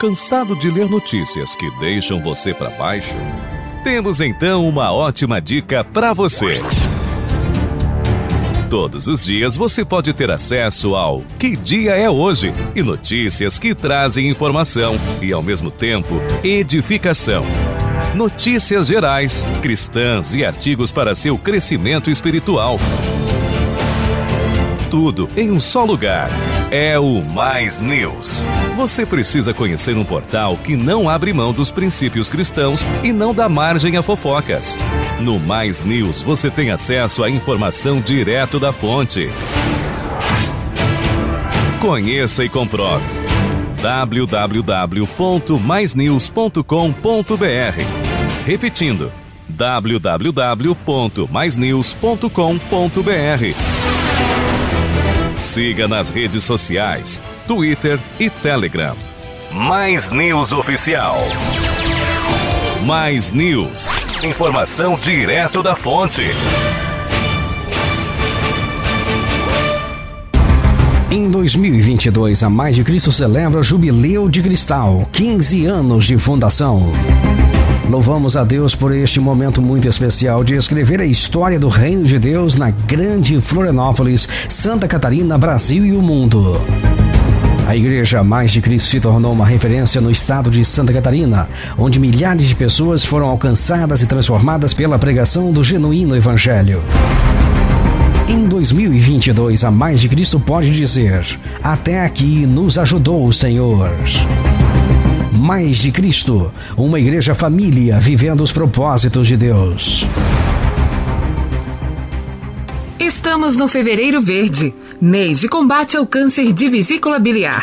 Cansado de ler notícias que deixam você para baixo? Temos então uma ótima dica para você. Todos os dias você pode ter acesso ao Que Dia é Hoje e notícias que trazem informação e, ao mesmo tempo, edificação. Notícias gerais, cristãs e artigos para seu crescimento espiritual. Tudo em um só lugar é o Mais News. Você precisa conhecer um portal que não abre mão dos princípios cristãos e não dá margem a fofocas. No Mais News você tem acesso à informação direto da fonte. Conheça e comprove www.maisnews.com.br. Repetindo, www.maisnews.com.br. Siga nas redes sociais, Twitter e Telegram. Mais News Oficial. Mais News. Informação direto da fonte. Em 2022, a Mais de Cristo celebra o Jubileu de Cristal, 15 anos de fundação. Louvamos a Deus por este momento muito especial de escrever a história do Reino de Deus na grande Florianópolis, Santa Catarina, Brasil e o mundo. A Igreja Mais de Cristo se tornou uma referência no estado de Santa Catarina, onde milhares de pessoas foram alcançadas e transformadas pela pregação do genuíno Evangelho. Em 2022, a Mais de Cristo pode dizer: Até aqui nos ajudou o Senhor. Mais de Cristo, uma igreja família vivendo os propósitos de Deus. Estamos no Fevereiro Verde, mês de combate ao câncer de vesícula biliar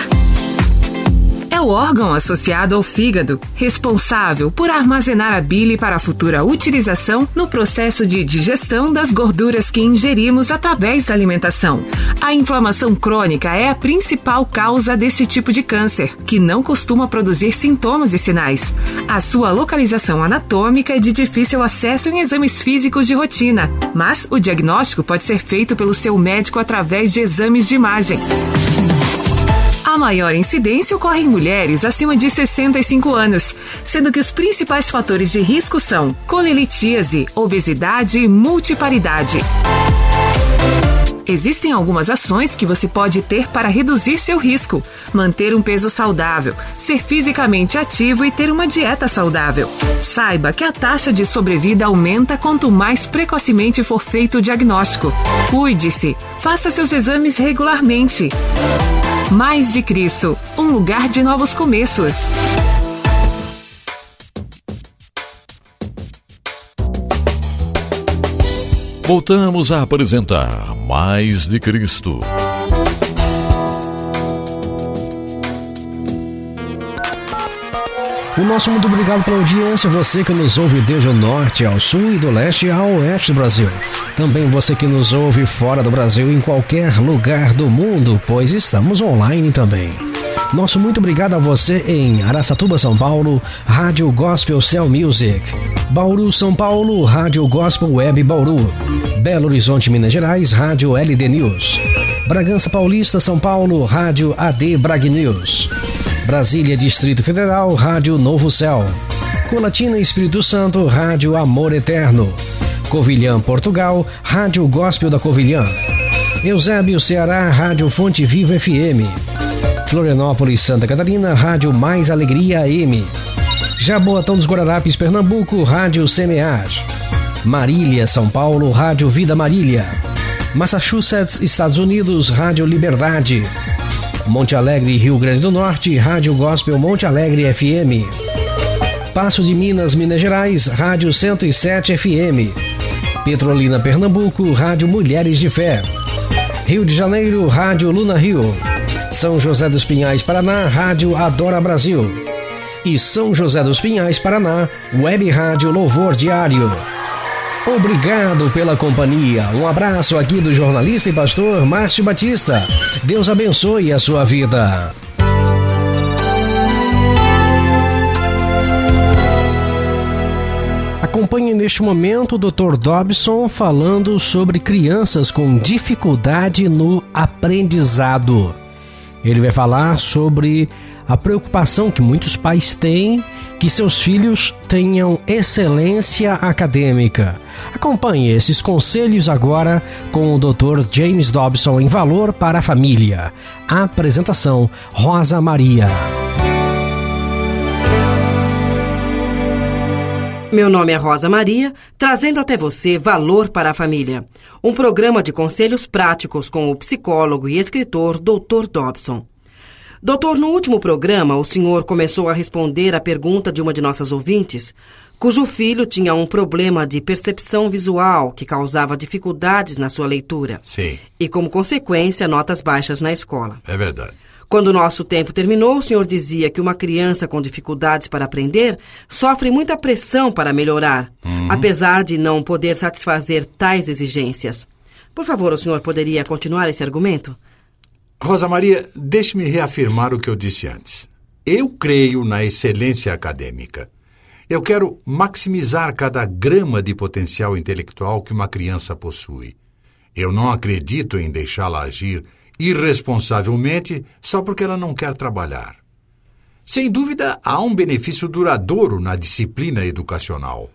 é o órgão associado ao fígado, responsável por armazenar a bile para a futura utilização no processo de digestão das gorduras que ingerimos através da alimentação. A inflamação crônica é a principal causa desse tipo de câncer, que não costuma produzir sintomas e sinais. A sua localização anatômica é de difícil acesso em exames físicos de rotina, mas o diagnóstico pode ser feito pelo seu médico através de exames de imagem. A maior incidência ocorre em mulheres acima de 65 anos, sendo que os principais fatores de risco são colelitíase, obesidade e multiparidade. Existem algumas ações que você pode ter para reduzir seu risco: manter um peso saudável, ser fisicamente ativo e ter uma dieta saudável. Saiba que a taxa de sobrevida aumenta quanto mais precocemente for feito o diagnóstico. Cuide-se, faça seus exames regularmente. Mais de Cristo, um lugar de novos começos. Voltamos a apresentar Mais de Cristo. O nosso muito obrigado pela audiência, você que nos ouve desde o norte ao sul e do leste ao oeste do Brasil. Também você que nos ouve fora do Brasil, em qualquer lugar do mundo, pois estamos online também. Nosso muito obrigado a você em Araçatuba, São Paulo, Rádio Gospel Cell Music. Bauru, São Paulo, Rádio Gospel Web Bauru. Belo Horizonte, Minas Gerais, Rádio LD News. Bragança Paulista, São Paulo, Rádio AD Brag News. Brasília, Distrito Federal, Rádio Novo Céu. Colatina, Espírito Santo, Rádio Amor Eterno. Covilhã, Portugal, Rádio Gospel da Covilhã. Eusébio, Ceará, Rádio Fonte Viva FM. Florianópolis, Santa Catarina, Rádio Mais Alegria AM. Jaboatão dos Guararapes, Pernambuco, Rádio Semear. Marília, São Paulo, Rádio Vida Marília. Massachusetts, Estados Unidos, Rádio Liberdade. Monte Alegre, Rio Grande do Norte, Rádio Gospel Monte Alegre FM. Passo de Minas, Minas Gerais, Rádio 107 FM. Petrolina, Pernambuco, Rádio Mulheres de Fé. Rio de Janeiro, Rádio Luna Rio. São José dos Pinhais, Paraná, Rádio Adora Brasil. E São José dos Pinhais, Paraná, Web Rádio Louvor Diário. Obrigado pela companhia. Um abraço aqui do jornalista e pastor Márcio Batista. Deus abençoe a sua vida. Acompanhe neste momento o Dr. Dobson falando sobre crianças com dificuldade no aprendizado. Ele vai falar sobre a preocupação que muitos pais têm que seus filhos tenham excelência acadêmica. Acompanhe esses conselhos agora com o Dr. James Dobson em Valor para a Família. Apresentação Rosa Maria. Meu nome é Rosa Maria, trazendo até você Valor para a Família, um programa de conselhos práticos com o psicólogo e escritor Dr. Dobson. Doutor, no último programa, o senhor começou a responder à pergunta de uma de nossas ouvintes, cujo filho tinha um problema de percepção visual que causava dificuldades na sua leitura. Sim. E, como consequência, notas baixas na escola. É verdade. Quando o nosso tempo terminou, o senhor dizia que uma criança com dificuldades para aprender sofre muita pressão para melhorar, uhum. apesar de não poder satisfazer tais exigências. Por favor, o senhor poderia continuar esse argumento? Rosa Maria, deixe-me reafirmar o que eu disse antes. Eu creio na excelência acadêmica. Eu quero maximizar cada grama de potencial intelectual que uma criança possui. Eu não acredito em deixá-la agir irresponsavelmente só porque ela não quer trabalhar. Sem dúvida, há um benefício duradouro na disciplina educacional.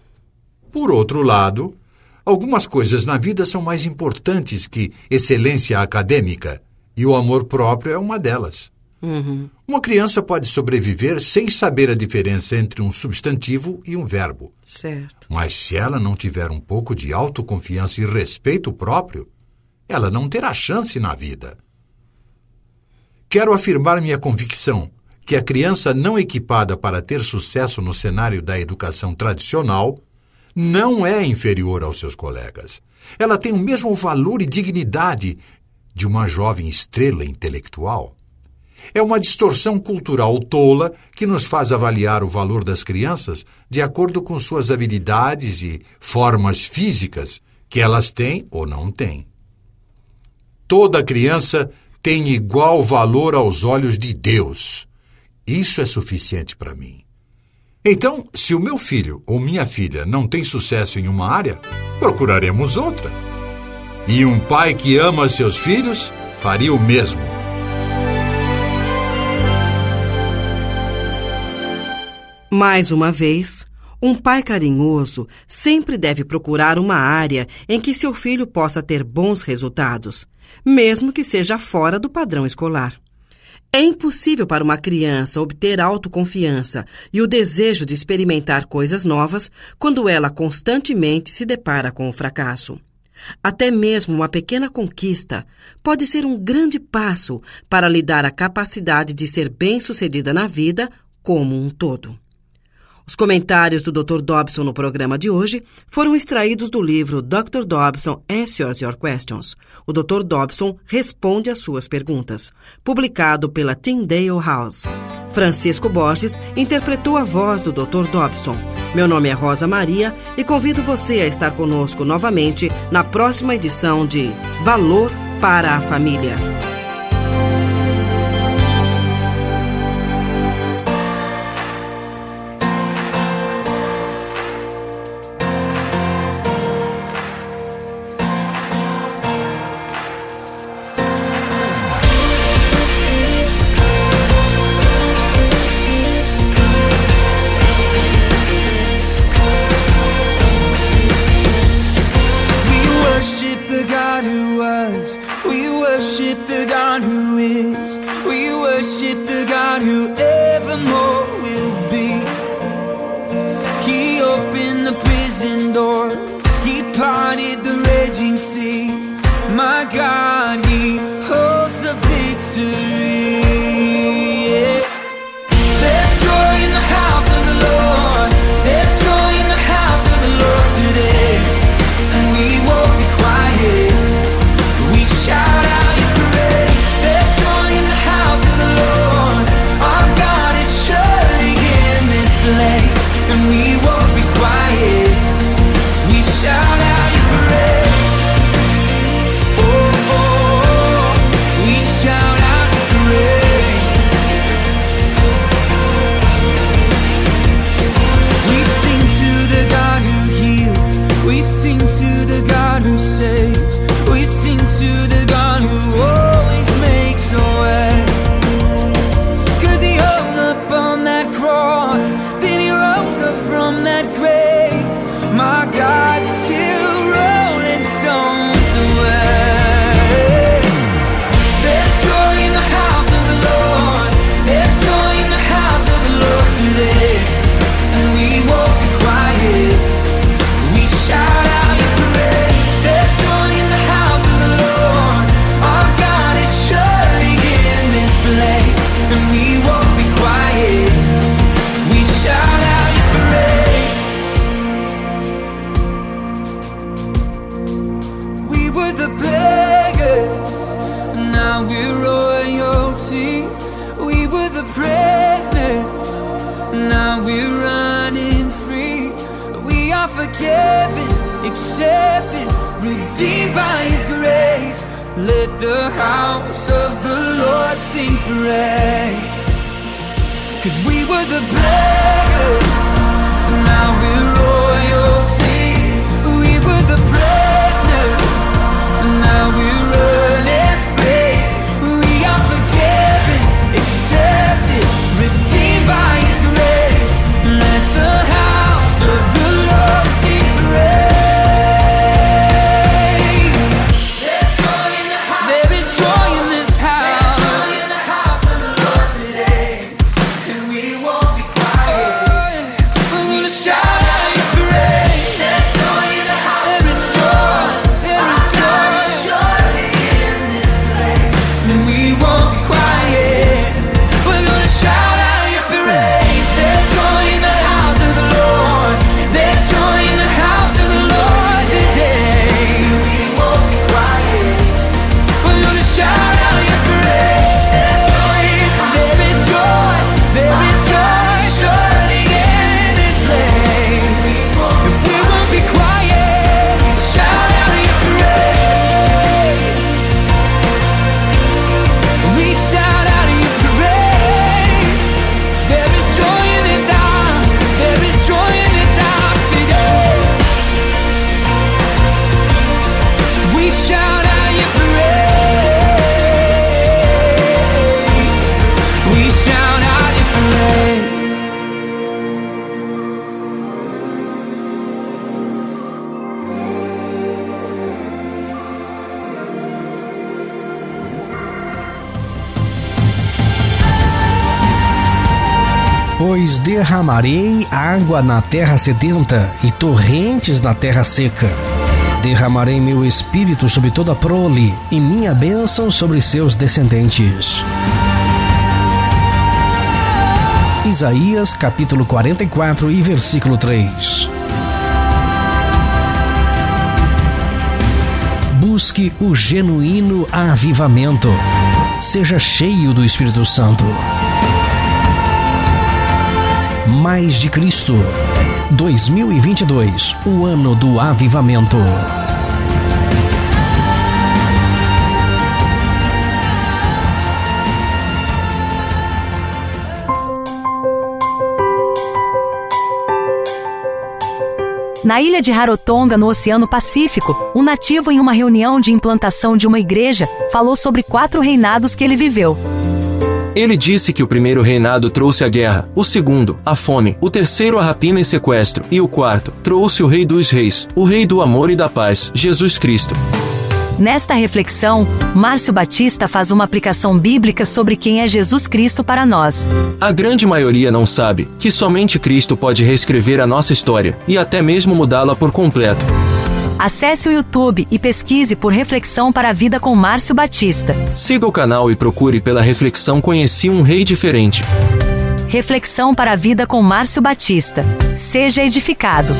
Por outro lado, algumas coisas na vida são mais importantes que excelência acadêmica, e o amor próprio é uma delas. Uhum. Uma criança pode sobreviver sem saber a diferença entre um substantivo e um verbo. Certo. Mas se ela não tiver um pouco de autoconfiança e respeito próprio, ela não terá chance na vida. Quero afirmar minha convicção que a criança não equipada para ter sucesso no cenário da educação tradicional não é inferior aos seus colegas. Ela tem o mesmo valor e dignidade de uma jovem estrela intelectual. É uma distorção cultural tola que nos faz avaliar o valor das crianças de acordo com suas habilidades e formas físicas que elas têm ou não têm. Toda criança tem igual valor aos olhos de Deus. Isso é suficiente para mim. Então, se o meu filho ou minha filha não tem sucesso em uma área, procuraremos outra. E um pai que ama seus filhos faria o mesmo. Mais uma vez, um pai carinhoso sempre deve procurar uma área em que seu filho possa ter bons resultados, mesmo que seja fora do padrão escolar. É impossível para uma criança obter autoconfiança e o desejo de experimentar coisas novas quando ela constantemente se depara com o fracasso. Até mesmo uma pequena conquista pode ser um grande passo para lhe dar a capacidade de ser bem-sucedida na vida como um todo. Os comentários do Dr. Dobson no programa de hoje foram extraídos do livro Dr. Dobson Answers Your Questions. O Dr. Dobson responde às suas perguntas, publicado pela Tyndale House. Francisco Borges interpretou a voz do Dr. Dobson. Meu nome é Rosa Maria e convido você a estar conosco novamente na próxima edição de Valor para a Família. He parted the raging sea. My God. sing to the God who saves. with the beggars. Now we're royalty. We were the prisoners. Now we're running free. We are forgiven, accepted, redeemed by His grace. Let the house of the Lord sing praise. Cause we were the beggars. Derramarei água na terra sedenta e torrentes na terra seca. Derramarei meu espírito sobre toda a prole e minha bênção sobre seus descendentes. Isaías capítulo 44 e versículo 3. Busque o genuíno avivamento. Seja cheio do Espírito Santo. Mais de Cristo. 2022, o ano do avivamento. Na ilha de Rarotonga, no Oceano Pacífico, um nativo em uma reunião de implantação de uma igreja falou sobre quatro reinados que ele viveu. Ele disse que o primeiro reinado trouxe a guerra, o segundo, a fome, o terceiro, a rapina e sequestro, e o quarto, trouxe o Rei dos Reis, o Rei do amor e da paz, Jesus Cristo. Nesta reflexão, Márcio Batista faz uma aplicação bíblica sobre quem é Jesus Cristo para nós. A grande maioria não sabe que somente Cristo pode reescrever a nossa história e até mesmo mudá-la por completo. Acesse o YouTube e pesquise por Reflexão para a Vida com Márcio Batista. Siga o canal e procure pela reflexão Conheci um Rei Diferente. Reflexão para a Vida com Márcio Batista. Seja edificado.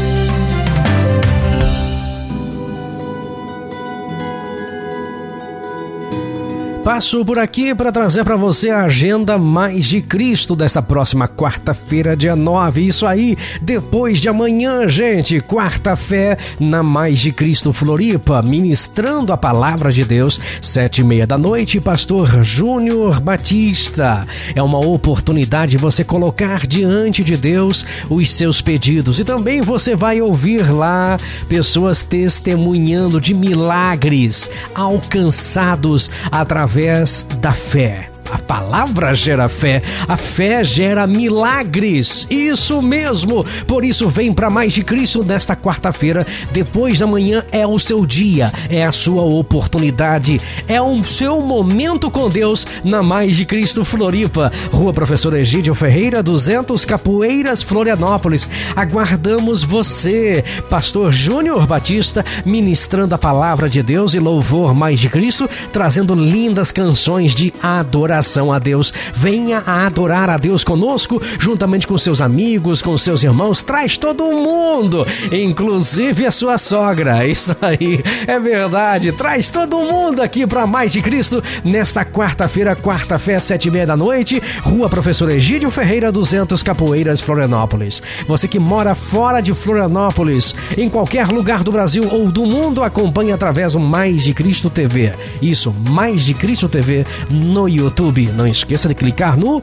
Passo por aqui para trazer para você a agenda Mais de Cristo desta próxima quarta-feira, dia 9. Isso aí, depois de amanhã, gente. Quarta-feira na Mais de Cristo Floripa, ministrando a palavra de Deus, sete e meia da noite. Pastor Júnior Batista. É uma oportunidade você colocar diante de Deus os seus pedidos. E também você vai ouvir lá pessoas testemunhando de milagres alcançados através através da fé. A palavra gera fé, a fé gera milagres. Isso mesmo. Por isso vem para mais de Cristo nesta quarta-feira. Depois da manhã é o seu dia, é a sua oportunidade, é o seu momento com Deus na Mais de Cristo Floripa, Rua Professor Egídio Ferreira, 200 Capoeiras, Florianópolis. Aguardamos você, Pastor Júnior Batista, ministrando a palavra de Deus e louvor Mais de Cristo, trazendo lindas canções de adoração adoração a Deus. Venha a adorar a Deus conosco, juntamente com seus amigos, com seus irmãos. Traz todo mundo, inclusive a sua sogra. Isso aí é verdade. Traz todo mundo aqui para Mais de Cristo nesta quarta-feira, quarta-feira, sete e meia da noite, Rua Professor Egídio Ferreira, 200 Capoeiras, Florianópolis. Você que mora fora de Florianópolis, em qualquer lugar do Brasil ou do mundo, acompanhe através do Mais de Cristo TV. Isso, Mais de Cristo TV no YouTube. Não esqueça de clicar no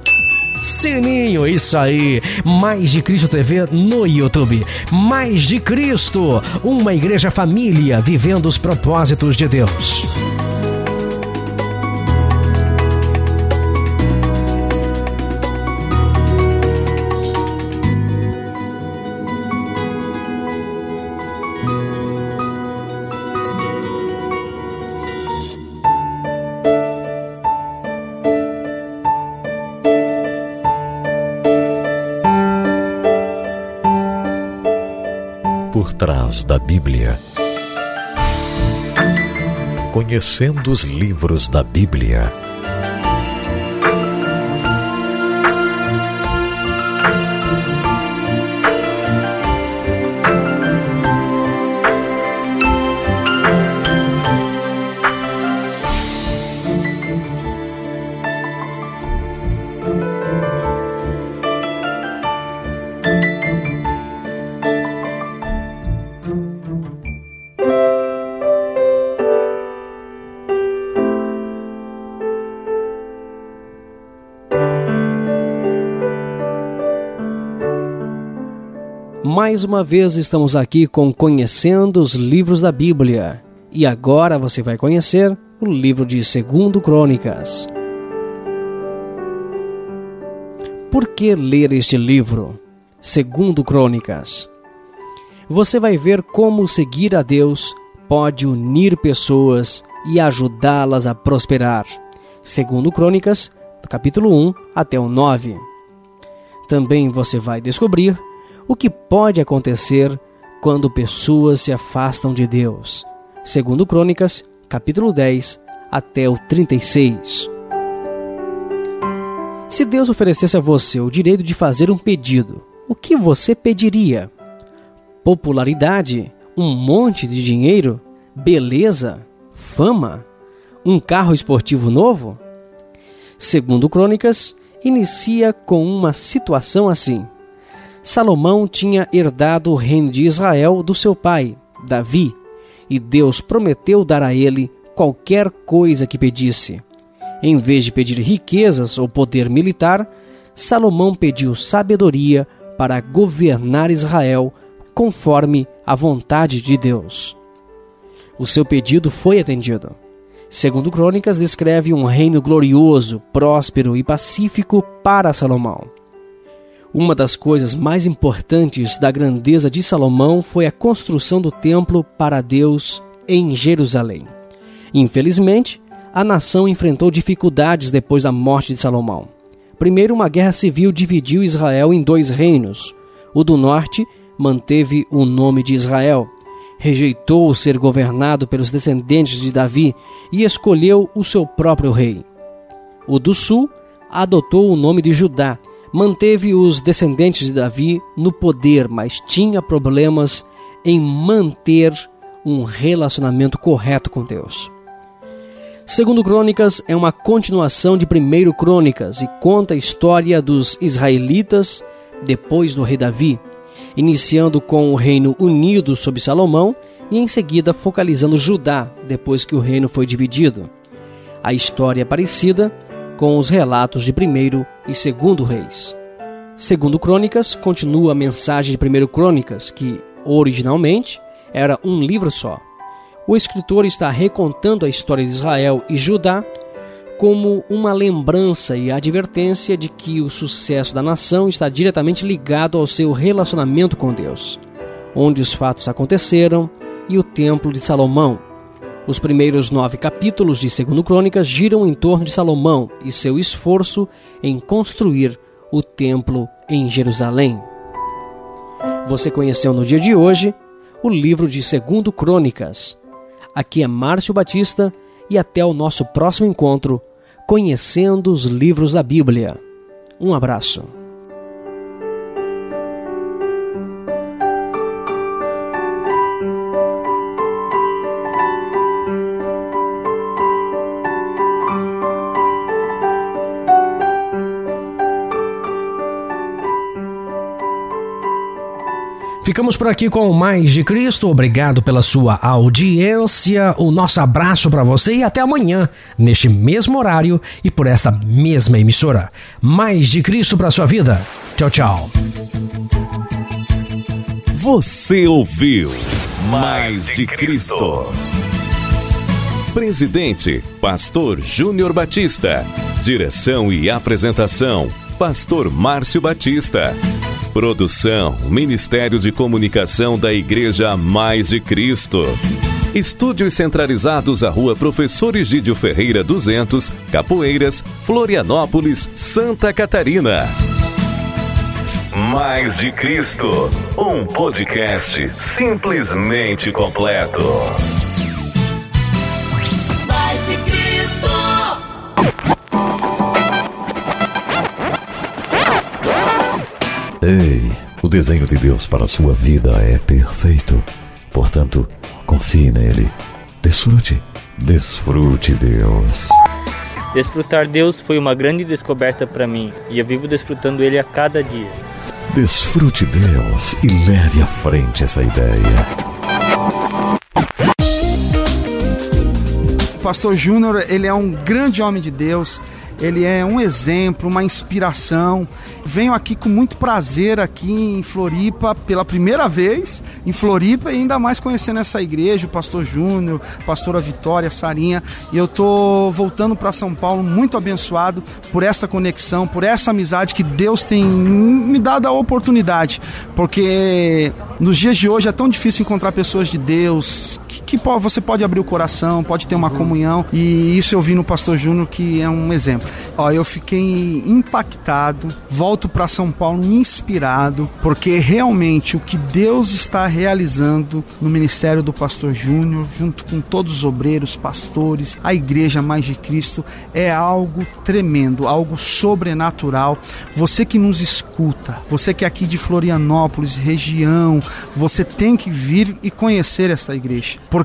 Sininho, isso aí. Mais de Cristo TV no YouTube. Mais de Cristo, uma igreja família vivendo os propósitos de Deus. Trás da Bíblia. Conhecendo os livros da Bíblia. Mais uma vez estamos aqui com Conhecendo os Livros da Bíblia. E agora você vai conhecer o livro de Segundo Crônicas. Por que ler este livro? Segundo Crônicas. Você vai ver como seguir a Deus pode unir pessoas e ajudá-las a prosperar. Segundo Crônicas, do capítulo 1 até o 9. Também você vai descobrir o que pode acontecer quando pessoas se afastam de Deus. Segundo Crônicas, capítulo 10 até o 36. Se Deus oferecesse a você o direito de fazer um pedido, o que você pediria? Popularidade? Um monte de dinheiro? Beleza? Fama? Um carro esportivo novo? Segundo Crônicas, inicia com uma situação assim. Salomão tinha herdado o reino de Israel do seu pai, Davi, e Deus prometeu dar a ele qualquer coisa que pedisse. Em vez de pedir riquezas ou poder militar, Salomão pediu sabedoria para governar Israel conforme a vontade de Deus. O seu pedido foi atendido. Segundo Crônicas, descreve um reino glorioso, próspero e pacífico para Salomão. Uma das coisas mais importantes da grandeza de Salomão foi a construção do templo para Deus em Jerusalém. Infelizmente, a nação enfrentou dificuldades depois da morte de Salomão. Primeiro, uma guerra civil dividiu Israel em dois reinos. O do norte manteve o nome de Israel, rejeitou ser governado pelos descendentes de Davi e escolheu o seu próprio rei. O do sul adotou o nome de Judá, manteve os descendentes de Davi no poder, mas tinha problemas em manter um relacionamento correto com Deus. Segundo Crônicas é uma continuação de Primeiro Crônicas e conta a história dos israelitas depois do rei Davi, iniciando com o reino unido sob Salomão e em seguida focalizando Judá depois que o reino foi dividido. A história é parecida com os relatos de primeiro e segundo reis. Segundo Crônicas continua a mensagem de primeiro Crônicas, que originalmente era um livro só. O escritor está recontando a história de Israel e Judá como uma lembrança e advertência de que o sucesso da nação está diretamente ligado ao seu relacionamento com Deus, onde os fatos aconteceram e o Templo de Salomão. Os primeiros nove capítulos de Segundo Crônicas giram em torno de Salomão e seu esforço em construir o Templo em Jerusalém. Você conheceu no dia de hoje o livro de Segundo Crônicas. Aqui é Márcio Batista e até o nosso próximo encontro conhecendo os livros da Bíblia. Um abraço. Ficamos por aqui com mais de Cristo. Obrigado pela sua audiência. O nosso abraço para você e até amanhã, neste mesmo horário e por esta mesma emissora. Mais de Cristo para sua vida. Tchau, tchau. Você ouviu Mais de Cristo. Presidente, Pastor Júnior Batista. Direção e apresentação, Pastor Márcio Batista. Produção, Ministério de Comunicação da Igreja Mais de Cristo. Estúdios centralizados à Rua Professor Egídio Ferreira 200, Capoeiras, Florianópolis, Santa Catarina. Mais de Cristo, um podcast simplesmente completo. Ei, o desenho de Deus para a sua vida é perfeito. Portanto, confie nele. Desfrute. Desfrute Deus. Desfrutar Deus foi uma grande descoberta para mim e eu vivo desfrutando Ele a cada dia. Desfrute Deus e leve à frente essa ideia. Pastor Júnior, ele é um grande homem de Deus, ele é um exemplo, uma inspiração. Venho aqui com muito prazer aqui em Floripa pela primeira vez em Floripa e ainda mais conhecendo essa igreja, o pastor Júnior, pastora Vitória, Sarinha. E eu tô voltando para São Paulo muito abençoado por essa conexão, por essa amizade que Deus tem me dado a oportunidade, porque nos dias de hoje é tão difícil encontrar pessoas de Deus que, você pode abrir o coração, pode ter uma comunhão e isso eu vi no pastor Júnior que é um exemplo. Ó, eu fiquei impactado, volto para São Paulo inspirado, porque realmente o que Deus está realizando no ministério do pastor Júnior, junto com todos os obreiros, pastores, a igreja mais de Cristo, é algo tremendo, algo sobrenatural. Você que nos escuta, você que é aqui de Florianópolis, região, você tem que vir e conhecer essa igreja, porque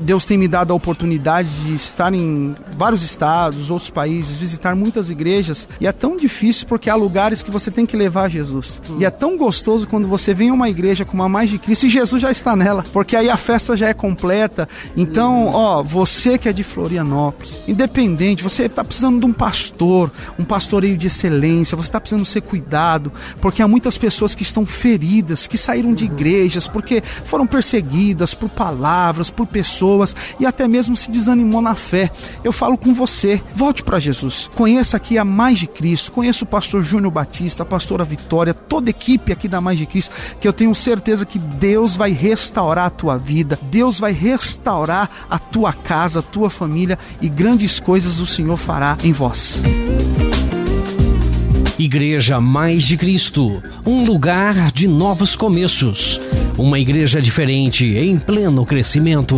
Deus tem me dado a oportunidade de estar em vários estados, outros países, visitar muitas igrejas, e é tão difícil porque há lugares que você tem que levar Jesus. E é tão gostoso quando você vem a uma igreja com uma mais de Cristo e Jesus já está nela, porque aí a festa já é completa. Então, ó, você que é de Florianópolis, independente, você está precisando de um pastor, um pastoreio de excelência, você está precisando ser cuidado, porque há muitas pessoas que estão feridas, que saíram de igrejas, porque foram perseguidas por por pessoas e até mesmo se desanimou na fé. Eu falo com você, volte para Jesus. Conheça aqui a Mais de Cristo, conheça o pastor Júnior Batista, a pastora Vitória, toda a equipe aqui da Mais de Cristo, que eu tenho certeza que Deus vai restaurar a tua vida, Deus vai restaurar a tua casa, a tua família e grandes coisas o Senhor fará em vós. Igreja Mais de Cristo, um lugar de novos começos, uma igreja diferente em pleno crescimento.